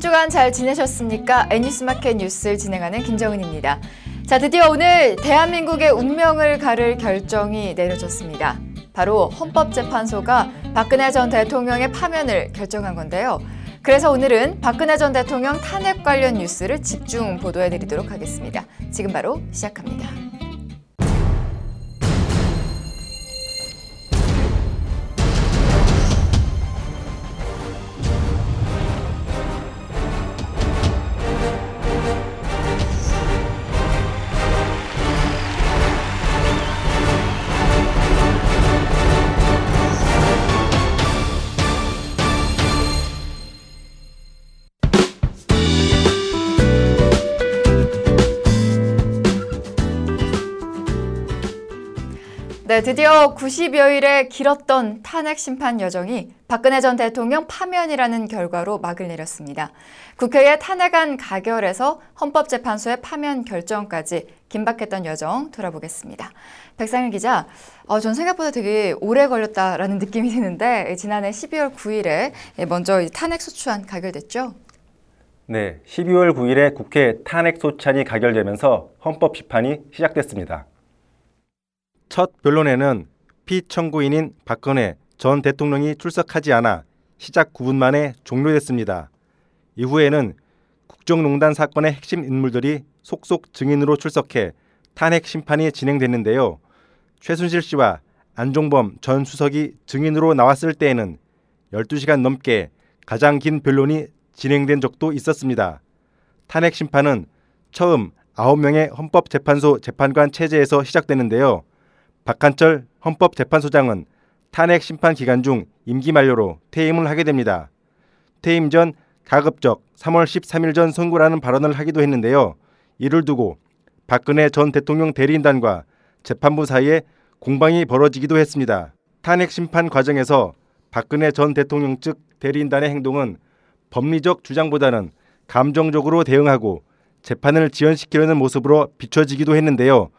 한 주간 잘 지내셨습니까? N뉴스마켓 뉴스를 진행하는 김정은입니다. 자, 드디어 오늘 대한민국의 운명을 가를 결정이 내려졌습니다. 바로 헌법재판소가 박근혜 전 대통령의 파면을 결정한 건데요. 그래서 오늘은 박근혜 전 대통령 탄핵 관련 뉴스를 집중 보도해 드리도록 하겠습니다. 지금 바로 시작합니다. 네, 드디어 90여일의 길었던 탄핵 심판 여정이 박근혜 전 대통령 파면이라는 결과로 막을 내렸습니다. 국회의 탄핵안 가결에서 헌법재판소의 파면 결정까지 긴박했던 여정 돌아보겠습니다. 백상일 기자, 어, 전 생각보다 되게 오래 걸렸다라는 느낌이 드는데 지난해 12월 9일에 먼저 탄핵 소추안 가결됐죠? 네, 12월 9일에 국회 탄핵 소추안이 가결되면서 헌법 심판이 시작됐습니다. 첫 변론에는 피청구인인 박근혜 전 대통령이 출석하지 않아 시작 9분 만에 종료됐습니다. 이후에는 국정농단 사건의 핵심 인물들이 속속 증인으로 출석해 탄핵 심판이 진행됐는데요. 최순실 씨와 안종범 전 수석이 증인으로 나왔을 때에는 12시간 넘게 가장 긴 변론이 진행된 적도 있었습니다. 탄핵 심판은 처음 9명의 헌법재판소 재판관 체제에서 시작되는데요. 박한철 헌법재판소장은 탄핵 심판 기간 중 임기 만료로 퇴임을 하게 됩니다. 퇴임 전 가급적 3월 13일 전 선고라는 발언을 하기도 했는데요. 이를 두고 박근혜 전 대통령 대리인단과 재판부 사이에 공방이 벌어지기도 했습니다. 탄핵 심판 과정에서 박근혜 전 대통령 측 대리인단의 행동은 법리적 주장보다는 감정적으로 대응하고 재판을 지연시키려는 모습으로 비춰지기도 했는데요.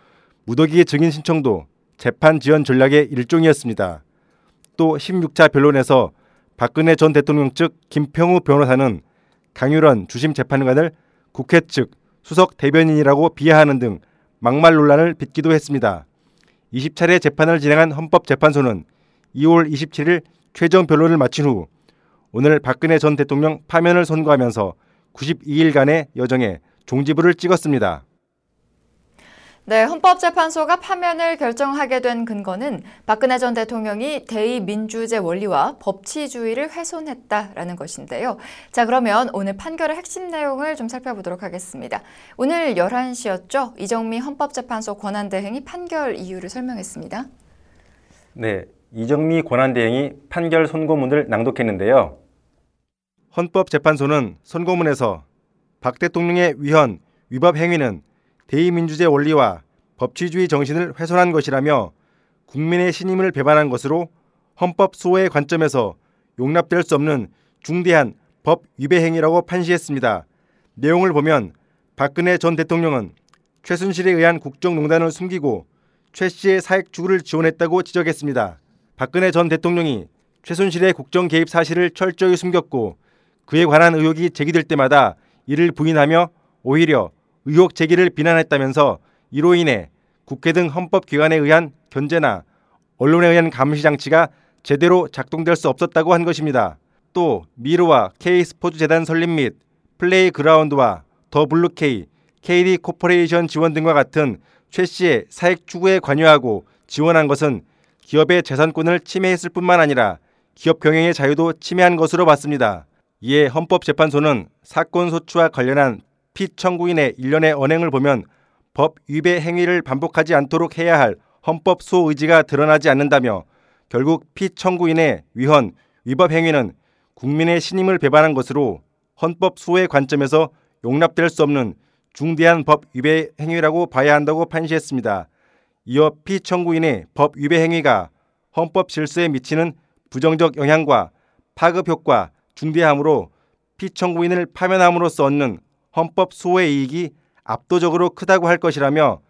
무더기 증인 신청도 재판 지연 전략의 일종이었습니다. 또 16차 변론에서 박근혜 전 대통령 측 김평우 변호사는 강유란 주심 재판관을 국회 측 수석 대변인이라고 비하하는 등 막말 논란을 빚기도 했습니다. 20차례 재판을 진행한 헌법재판소는 2월 27일 최종 변론을 마친 후 오늘 박근혜 전 대통령 파면을 선고하면서 92일간의 여정에 종지부를 찍었습니다. 네, 헌법재판소가 파면을 결정하게 된 근거는 박근혜 전 대통령이 대의민주제 원리와 법치주의를 훼손했다라는 것인데요. 자, 그러면 오늘 판결의 핵심 내용을 좀 살펴보도록 하겠습니다. 오늘 11시였죠? 이정미 헌법재판소 권한대행이 판결 이유를 설명했습니다. 네, 이정미 권한대행이 판결 선고문을 낭독했는데요. 헌법재판소는 선고문에서 박 대통령의 위헌, 위법 행위는 대의민주제 원리와 법치주의 정신을 훼손한 것이라며 국민의 신임을 배반한 것으로 헌법 수호의 관점에서 용납될 수 없는 중대한 법 위배 행위라고 판시했습니다. 내용을 보면 박근혜 전 대통령은 최순실에 의한 국정농단을 숨기고 최 씨의 사익 추구를 지원했다고 지적했습니다. 박근혜 전 대통령이 최순실의 국정 개입 사실을 철저히 숨겼고 그에 관한 의혹이 제기될 때마다 이를 부인하며 오히려 의혹 제기를 비난했다면서 이로 인해 국회 등 헌법기관에 의한 견제나 언론에 의한 감시 장치가 제대로 작동될 수 없었다고 한 것입니다. 또 미르와 K스포츠 재단 설립 및 플레이 그라운드와 더 블루케이, KD 코퍼레이션 지원 등과 같은 최 씨의 사익 추구에 관여하고 지원한 것은 기업의 재산권을 침해했을 뿐만 아니라 기업 경영의 자유도 침해한 것으로 봤습니다. 이에 헌법재판소는 사건 소추와 관련한 피청구인의 일련의 언행을 보면 법 위배 행위를 반복하지 않도록 해야 할 헌법 수호 의지가 드러나지 않는다며 결국 피청구인의 위헌, 위법 행위는 국민의 신임을 배반한 것으로 헌법 수호의 관점에서 용납될 수 없는 중대한 법 위배 행위라고 봐야 한다고 판시했습니다. 이어 피청구인의 법 위배 행위가 헌법 질서에 미치는 부정적 영향과 파급 효과 중대함으로 피청구인을 파면함으로써 얻는 헌법 수호의 이익이 압도적으로 크다고 할 것이라며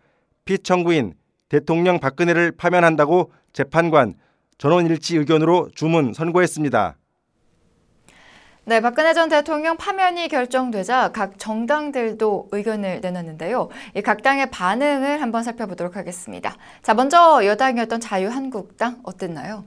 피청구인 대통령 박근혜를 파면한다고 재판관 전원 일치 의견으로 주문 선고했습니다. 네, 박근혜 전 대통령 파면이 결정되자 각 정당들도 의견을 내놨는데요. 이각 당의 반응을 한번 살펴보도록 하겠습니다. 자, 먼저 여당이었던 자유한국당 어땠나요?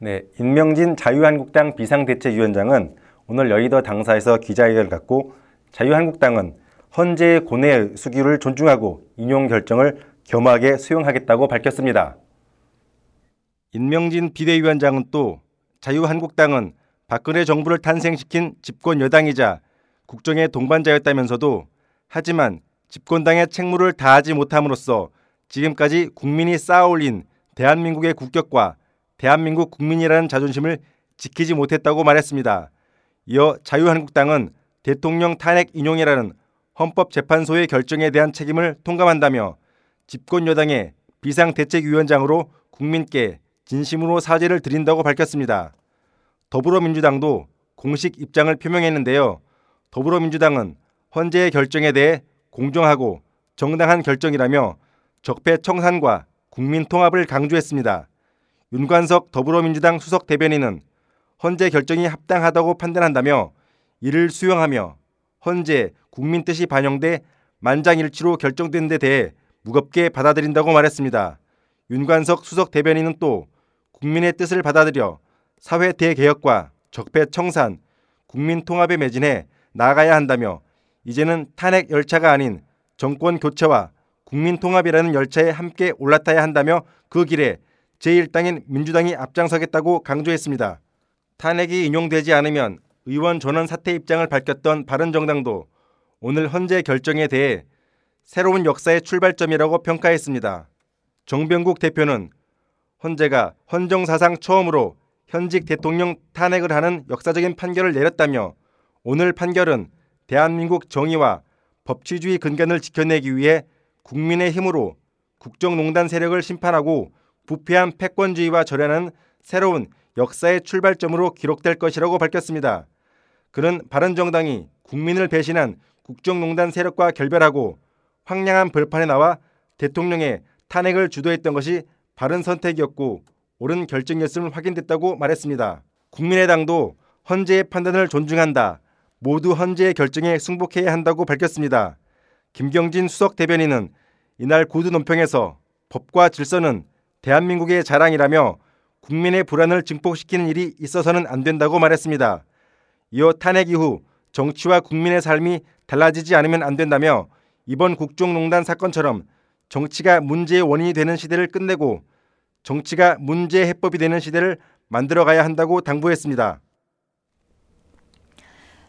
네, 임명진 자유한국당 비상대책위원장은 오늘 여의도 당사에서 기자회견을 갖고 자유한국당은 헌재의 고뇌의 수기를 존중하고 인용 결정을 겸하게 수용하겠다고 밝혔습니다. 임명진 비대위원장은 또 자유한국당은 박근혜 정부를 탄생시킨 집권 여당이자 국정의 동반자였다면서도 하지만 집권당의 책무를 다하지 못함으로써 지금까지 국민이 쌓아올린 대한민국의 국격과 대한민국 국민이라는 자존심을 지키지 못했다고 말했습니다. 이어 자유한국당은 대통령 탄핵 인용이라는 헌법재판소의 결정에 대한 책임을 통감한다며 집권 여당의 비상대책위원장으로 국민께 진심으로 사죄를 드린다고 밝혔습니다. 더불어민주당도 공식 입장을 표명했는데요. 더불어민주당은 헌재의 결정에 대해 공정하고 정당한 결정이라며 적폐 청산과 국민 통합을 강조했습니다. 윤관석 더불어민주당 수석 대변인은 헌재 결정이 합당하다고 판단한다며 이를 수용하며 헌재 국민 뜻이 반영돼 만장일치로 결정된 데 대해 무겁게 받아들인다고 말했습니다. 윤관석 수석 대변인은 또 국민의 뜻을 받아들여 사회 대개혁과 적폐 청산, 국민 통합에 매진해 나아가야 한다며 이제는 탄핵 열차가 아닌 정권 교체와 국민 통합이라는 열차에 함께 올라타야 한다며 그 길에 제1당인 민주당이 앞장서겠다고 강조했습니다. 탄핵이 인용되지 않으면 의원 전원 사퇴 입장을 밝혔던 바른정당도 오늘 헌재 결정에 대해 새로운 역사의 출발점이라고 평가했습니다. 정병국 대표는 헌재가 헌정 사상 처음으로 현직 대통령 탄핵을 하는 역사적인 판결을 내렸다며 오늘 판결은 대한민국 정의와 법치주의 근간을 지켜내기 위해 국민의 힘으로 국정농단 세력을 심판하고 부패한 패권주의와 절하는 새로운 역사의 출발점으로 기록될 것이라고 밝혔습니다. 그는 바른정당이 국민을 배신한 국정농단 세력과 결별하고 황량한 벌판에 나와 대통령의 탄핵을 주도했던 것이 바른 선택이었고 옳은 결정이었음을 확인됐다고 말했습니다. 국민의당도 헌재의 판단을 존중한다. 모두 헌재의 결정에 승복해야 한다고 밝혔습니다. 김경진 수석 대변인은 이날 구두 논평에서 법과 질서는 대한민국의 자랑이라며 국민의 불안을 증폭시키는 일이 있어서는 안 된다고 말했습니다. 이어 탄핵 이후 정치와 국민의 삶이 달라지지 않으면 안 된다며 이번 국정농단 사건처럼 정치가 문제의 원인이 되는 시대를 끝내고 정치가 문제의 해법이 되는 시대를 만들어가야 한다고 당부했습니다.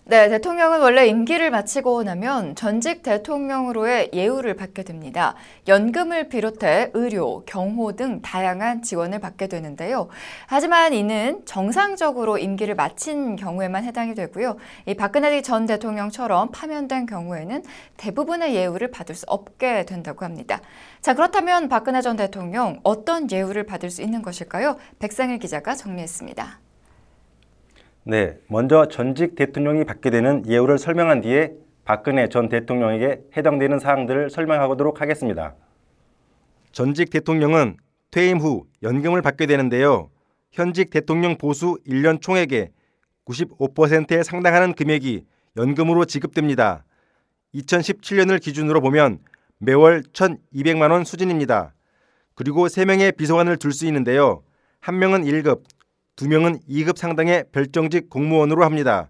네, 대통령은 원래 임기를 마치고 나면 전직 대통령으로의 예우를 받게 됩니다. 연금을 비롯해 의료, 경호 등 다양한 지원을 받게 되는데요. 하지만 이는 정상적으로 임기를 마친 경우에만 해당이 되고요. 이 박근혜 전 대통령처럼 파면된 경우에는 대부분의 예우를 받을 수 없게 된다고 합니다. 자, 그렇다면 박근혜 전 대통령 어떤 예우를 받을 수 있는 것일까요? 백상일 기자가 정리했습니다. 네, 먼저 전직 대통령이 받게 되는 예우를 설명한 뒤에 박근혜 전 대통령에게 해당되는 사항들을 설명하도록 하겠습니다. 전직 대통령은 퇴임 후 연금을 받게 되는데요. 현직 대통령 보수 1년 총액의 95%에 상당하는 금액이 연금으로 지급됩니다. 2017년을 기준으로 보면 매월 1,200만 원 수준입니다. 그리고 3명의 비서관을 둘 수 있는데요. 한 명은 1급, 두 명은 2급 상당의 별정직 공무원으로 합니다.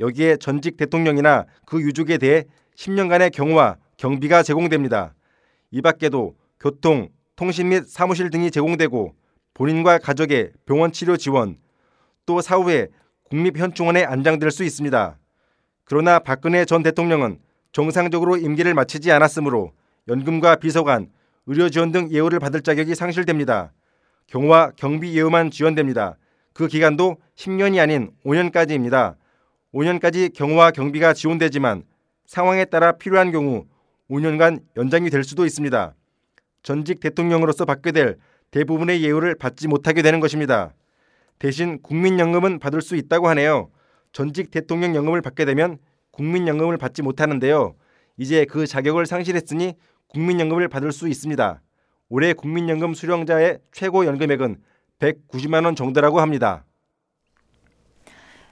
여기에 전직 대통령이나 그 유족에 대해 10년간의 경호와 경비가 제공됩니다. 이 밖에도 교통, 통신 및 사무실 등이 제공되고 본인과 가족의 병원 치료 지원, 또 사후에 국립현충원에 안장될 수 있습니다. 그러나 박근혜 전 대통령은 정상적으로 임기를 마치지 않았으므로 연금과 비서관, 의료 지원 등 예우를 받을 자격이 상실됩니다. 경호와 경비 예우만 지원됩니다. 그 기간도 10년이 아닌 5년까지입니다. 5년까지 경호와 경비가 지원되지만 상황에 따라 필요한 경우 5년간 연장이 될 수도 있습니다. 전직 대통령으로서 받게 될 대부분의 예우를 받지 못하게 되는 것입니다. 대신 국민연금은 받을 수 있다고 하네요. 전직 대통령 연금을 받게 되면 국민연금을 받지 못하는데요. 이제 그 자격을 상실했으니 국민연금을 받을 수 있습니다. 올해 국민연금 수령자의 최고 연금액은 190만 원 정도라고 합니다.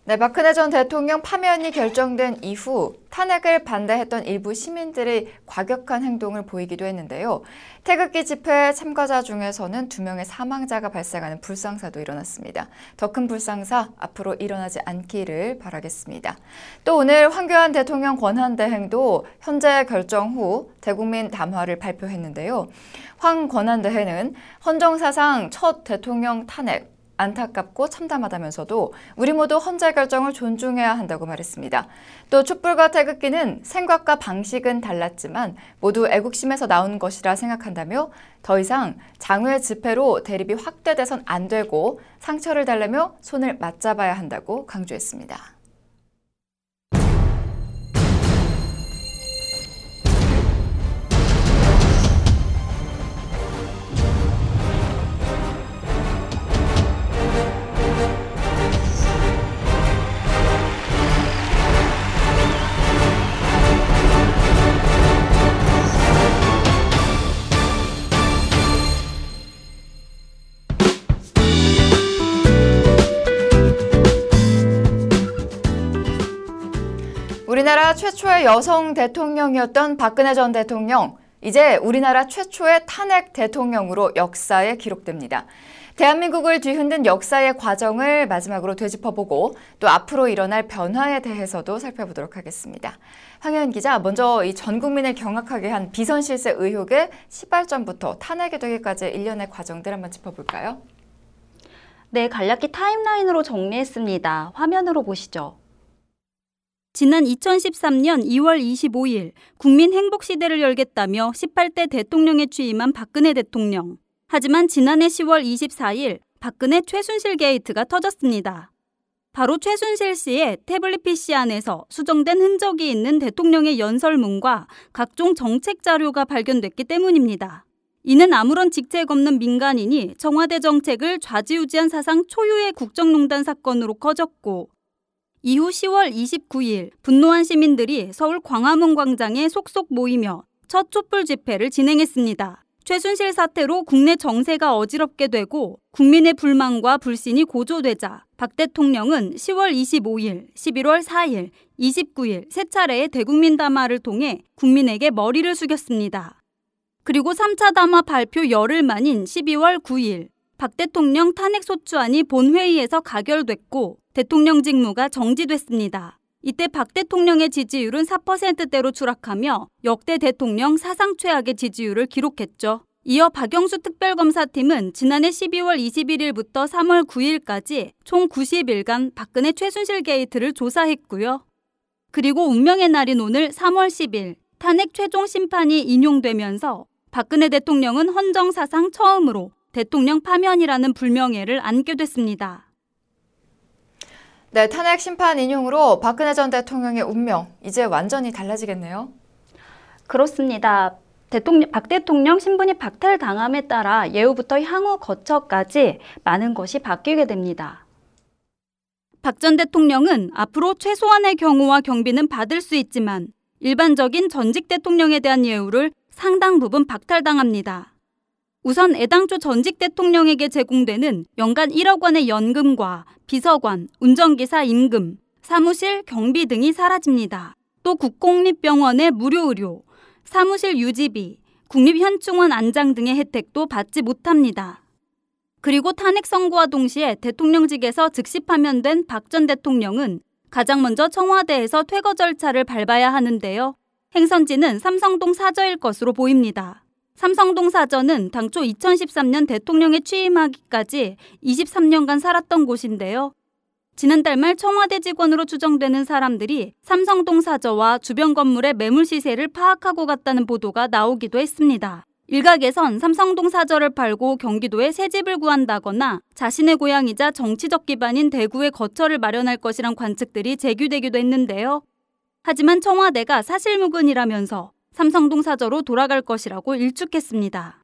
네, 박근혜 전 대통령 파면이 결정된 이후 탄핵을 반대했던 일부 시민들이 과격한 행동을 보이기도 했는데요. 태극기 집회 참가자 중에서는 두 명의 사망자가 발생하는 불상사도 일어났습니다. 더 큰 불상사 앞으로 일어나지 않기를 바라겠습니다. 또 오늘 황교안 대통령 권한대행도 현재 결정 후 대국민 담화를 발표했는데요. 황 권한대행은 헌정사상 첫 대통령 탄핵 안타깝고 참담하다면서도 우리 모두 헌재 결정을 존중해야 한다고 말했습니다. 또 촛불과 태극기는 생각과 방식은 달랐지만 모두 애국심에서 나온 것이라 생각한다며 더 이상 장외 집회로 대립이 확대돼선 안 되고 상처를 달래며 손을 맞잡아야 한다고 강조했습니다. 우리나라 최초의 여성 대통령이었던 박근혜 전 대통령, 이제 우리나라 최초의 탄핵 대통령으로 역사에 기록됩니다. 대한민국을 뒤흔든 역사의 과정을 마지막으로 되짚어보고 또 앞으로 일어날 변화에 대해서도 살펴보도록 하겠습니다. 황현 기자, 먼저 이 전 국민을 경악하게 한 비선 실세 의혹의 시발점부터 탄핵이 되기까지 일련의 과정들 한번 짚어볼까요? 네, 간략히 타임라인으로 정리했습니다. 화면으로 보시죠. 지난 2013년 2월 25일 국민 행복 시대를 열겠다며 18대 대통령에 취임한 박근혜 대통령. 하지만 지난해 10월 24일 박근혜 최순실 게이트가 터졌습니다. 바로 최순실 씨의 태블릿 PC 안에서 수정된 흔적이 있는 대통령의 연설문과 각종 정책 자료가 발견됐기 때문입니다. 이는 아무런 직책 없는 민간인이 청와대 정책을 좌지우지한 사상 초유의 국정농단 사건으로 커졌고 이후 10월 29일 분노한 시민들이 서울 광화문 광장에 속속 모이며 첫 촛불 집회를 진행했습니다. 최순실 사태로 국내 정세가 어지럽게 되고 국민의 불만과 불신이 고조되자 박 대통령은 10월 25일, 11월 4일, 29일 세 차례의 대국민 담화를 통해 국민에게 머리를 숙였습니다. 그리고 3차 담화 발표 열흘 만인 12월 9일 박 대통령 탄핵 소추안이 본회의에서 가결됐고 대통령 직무가 정지됐습니다. 이때 박 대통령의 지지율은 4%대로 추락하며 역대 대통령 사상 최악의 지지율을 기록했죠. 이어 박영수 특별검사팀은 지난해 12월 21일부터 3월 9일까지 총 90일간 박근혜 최순실 게이트를 조사했고요. 그리고 운명의 날인 오늘 3월 10일 탄핵 최종 심판이 인용되면서 박근혜 대통령은 헌정 사상 처음으로 대통령 파면이라는 불명예를 안게 됐습니다. 네, 탄핵 심판 인용으로 박근혜 전 대통령의 운명 이제 완전히 달라지겠네요. 그렇습니다. 대통령, 박 대통령 신분이 박탈당함에 따라 예우부터 향후 거처까지 많은 것이 바뀌게 됩니다. 박 전 대통령은 앞으로 최소한의 경호와 경비는 받을 수 있지만 일반적인 전직 대통령에 대한 예우를 상당 부분 박탈당합니다. 우선 애당초 전직 대통령에게 제공되는 연간 1억 원의 연금과 비서관, 운전기사 임금, 사무실 경비 등이 사라집니다. 또 국공립병원의 무료 의료, 사무실 유지비, 국립현충원 안장 등의 혜택도 받지 못합니다. 그리고 탄핵 선고와 동시에 대통령직에서 즉시 파면된 박 전 대통령은 가장 먼저 청와대에서 퇴거 절차를 밟아야 하는데요. 행선지는 삼성동 사저일 것으로 보입니다. 삼성동 사저는 당초 2013년 대통령에 취임하기까지 23년간 살았던 곳인데요. 지난달 말 청와대 직원으로 추정되는 사람들이 삼성동 사저와 주변 건물의 매물 시세를 파악하고 갔다는 보도가 나오기도 했습니다. 일각에선 삼성동 사저를 팔고 경기도에 새 집을 구한다거나 자신의 고향이자 정치적 기반인 대구에 거처를 마련할 것이란 관측들이 제기되기도 했는데요. 하지만 청와대가 사실무근이라면서 삼성동 사저로 돌아갈 것이라고 일축했습니다.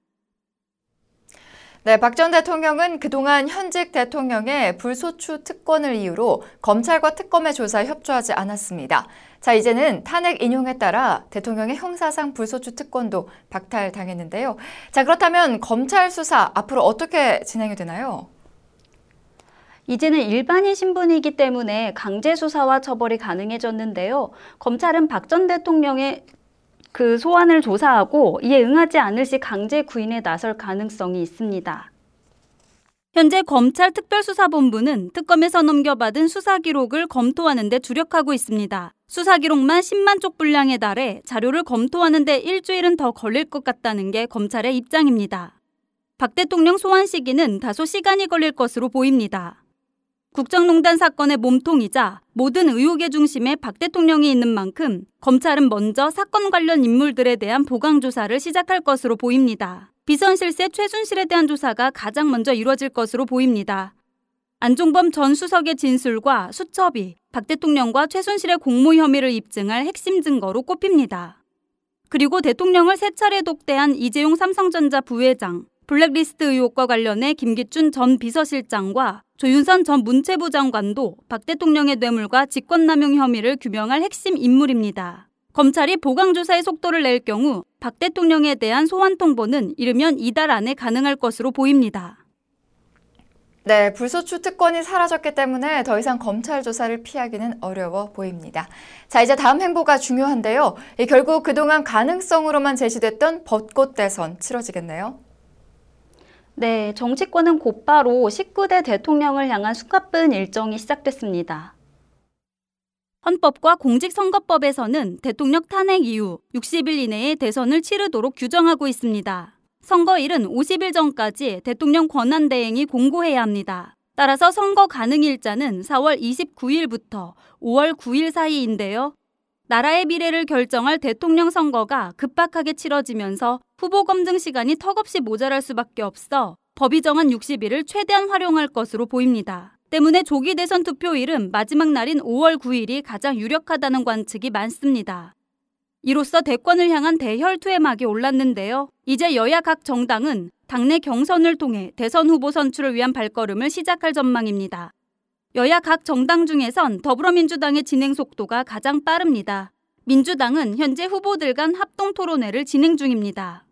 네, 박 전 대통령은 그동안 현직 대통령의 불소추 특권을 이유로 검찰과 특검의 조사에 협조하지 않았습니다. 자, 이제는 탄핵 인용에 따라 대통령의 형사상 불소추 특권도 박탈당했는데요. 자, 그렇다면 검찰 수사 앞으로 어떻게 진행이 되나요? 이제는 일반인 신분이기 때문에 강제 수사와 처벌이 가능해졌는데요. 검찰은 박 전 대통령의 그 소환을 조사하고 이에 응하지 않을 시 강제 구인에 나설 가능성이 있습니다. 현재 검찰 특별수사본부는 특검에서 넘겨받은 수사 기록을 검토하는 데 주력하고 있습니다. 수사 기록만 10만 쪽 분량에 달해 자료를 검토하는 데 일주일은 더 걸릴 것 같다는 게 검찰의 입장입니다. 박 대통령 소환 시기는 다소 시간이 걸릴 것으로 보입니다. 국정농단 사건의 몸통이자 모든 의혹의 중심에 박 대통령이 있는 만큼 검찰은 먼저 사건 관련 인물들에 대한 보강 조사를 시작할 것으로 보입니다. 비선실세 최순실에 대한 조사가 가장 먼저 이루어질 것으로 보입니다. 안종범 전 수석의 진술과 수첩이 박 대통령과 최순실의 공모 혐의를 입증할 핵심 증거로 꼽힙니다. 그리고 대통령을 세 차례 독대한 이재용 삼성전자 부회장, 블랙리스트 의혹과 관련해 김기춘 전 비서실장과 조윤선 전 문체부 장관도 박 대통령의 뇌물과 직권남용 혐의를 규명할 핵심 인물입니다. 검찰이 보강조사의 속도를 낼 경우 박 대통령에 대한 소환 통보는 이르면 이달 안에 가능할 것으로 보입니다. 네, 불소추 특권이 사라졌기 때문에 더 이상 검찰 조사를 피하기는 어려워 보입니다. 자, 이제 다음 행보가 중요한데요. 결국 그동안 가능성으로만 제시됐던 벚꽃 대선 치러지겠네요. 네, 정치권은 곧바로 19대 대통령을 향한 수갑은 일정이 시작됐습니다. 헌법과 공직선거법에서는 대통령 탄핵 이후 60일 이내에 대선을 치르도록 규정하고 있습니다. 선거일은 50일 전까지 대통령 권한대행이 공고해야 합니다. 따라서 선거 가능 일자는 4월 29일부터 5월 9일 사이인데요. 나라의 미래를 결정할 대통령 선거가 급박하게 치러지면서 후보 검증 시간이 턱없이 모자랄 수밖에 없어 법이 정한 60일을 최대한 활용할 것으로 보입니다. 때문에 조기 대선 투표일은 마지막 날인 5월 9일이 가장 유력하다는 관측이 많습니다. 이로써 대권을 향한 대혈투의 막이 올랐는데요. 이제 여야 각 정당은 당내 경선을 통해 대선 후보 선출을 위한 발걸음을 시작할 전망입니다. 여야 각 정당 중에선 더불어민주당의 진행 속도가 가장 빠릅니다. 민주당은 현재 후보들 간 합동 토론회를 진행 중입니다.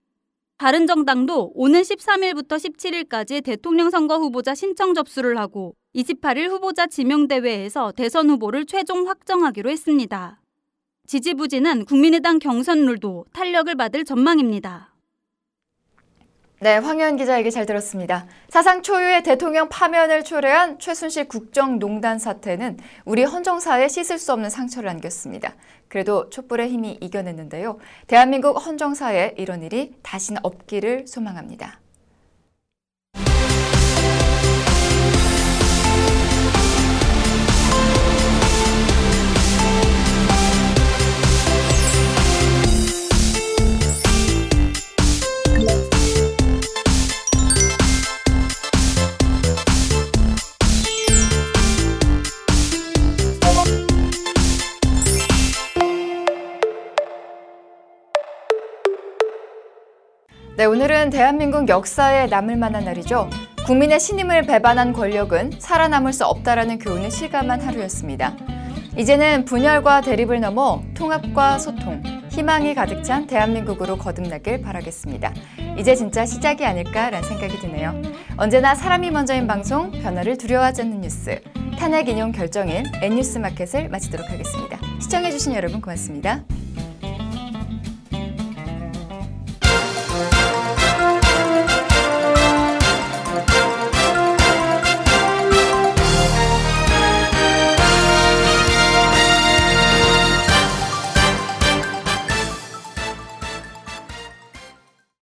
바른정당도 오는 13일부터 17일까지 대통령 선거 후보자 신청 접수를 하고 28일 후보자 지명대회에서 대선 후보를 최종 확정하기로 했습니다. 지지부진한 국민의당 경선 룰도 탄력을 받을 전망입니다. 네, 황현 기자 얘기 잘 들었습니다. 사상 초유의 대통령 파면을 초래한 최순실 국정농단 사태는 우리 헌정사에 씻을 수 없는 상처를 안겼습니다. 그래도 촛불의 힘이 이겨냈는데요. 대한민국 헌정사에 이런 일이 다시는 없기를 소망합니다. 네, 오늘은 대한민국 역사에 남을 만한 날이죠. 국민의 신임을 배반한 권력은 살아남을 수 없다라는 교훈을 실감한 하루였습니다. 이제는 분열과 대립을 넘어 통합과 소통, 희망이 가득 찬 대한민국으로 거듭나길 바라겠습니다. 이제 진짜 시작이 아닐까라는 생각이 드네요. 언제나 사람이 먼저인 방송, 변화를 두려워하지 않는 뉴스, 탄핵 인용 결정인 N뉴스 마켓을 마치도록 하겠습니다. 시청해주신 여러분 고맙습니다.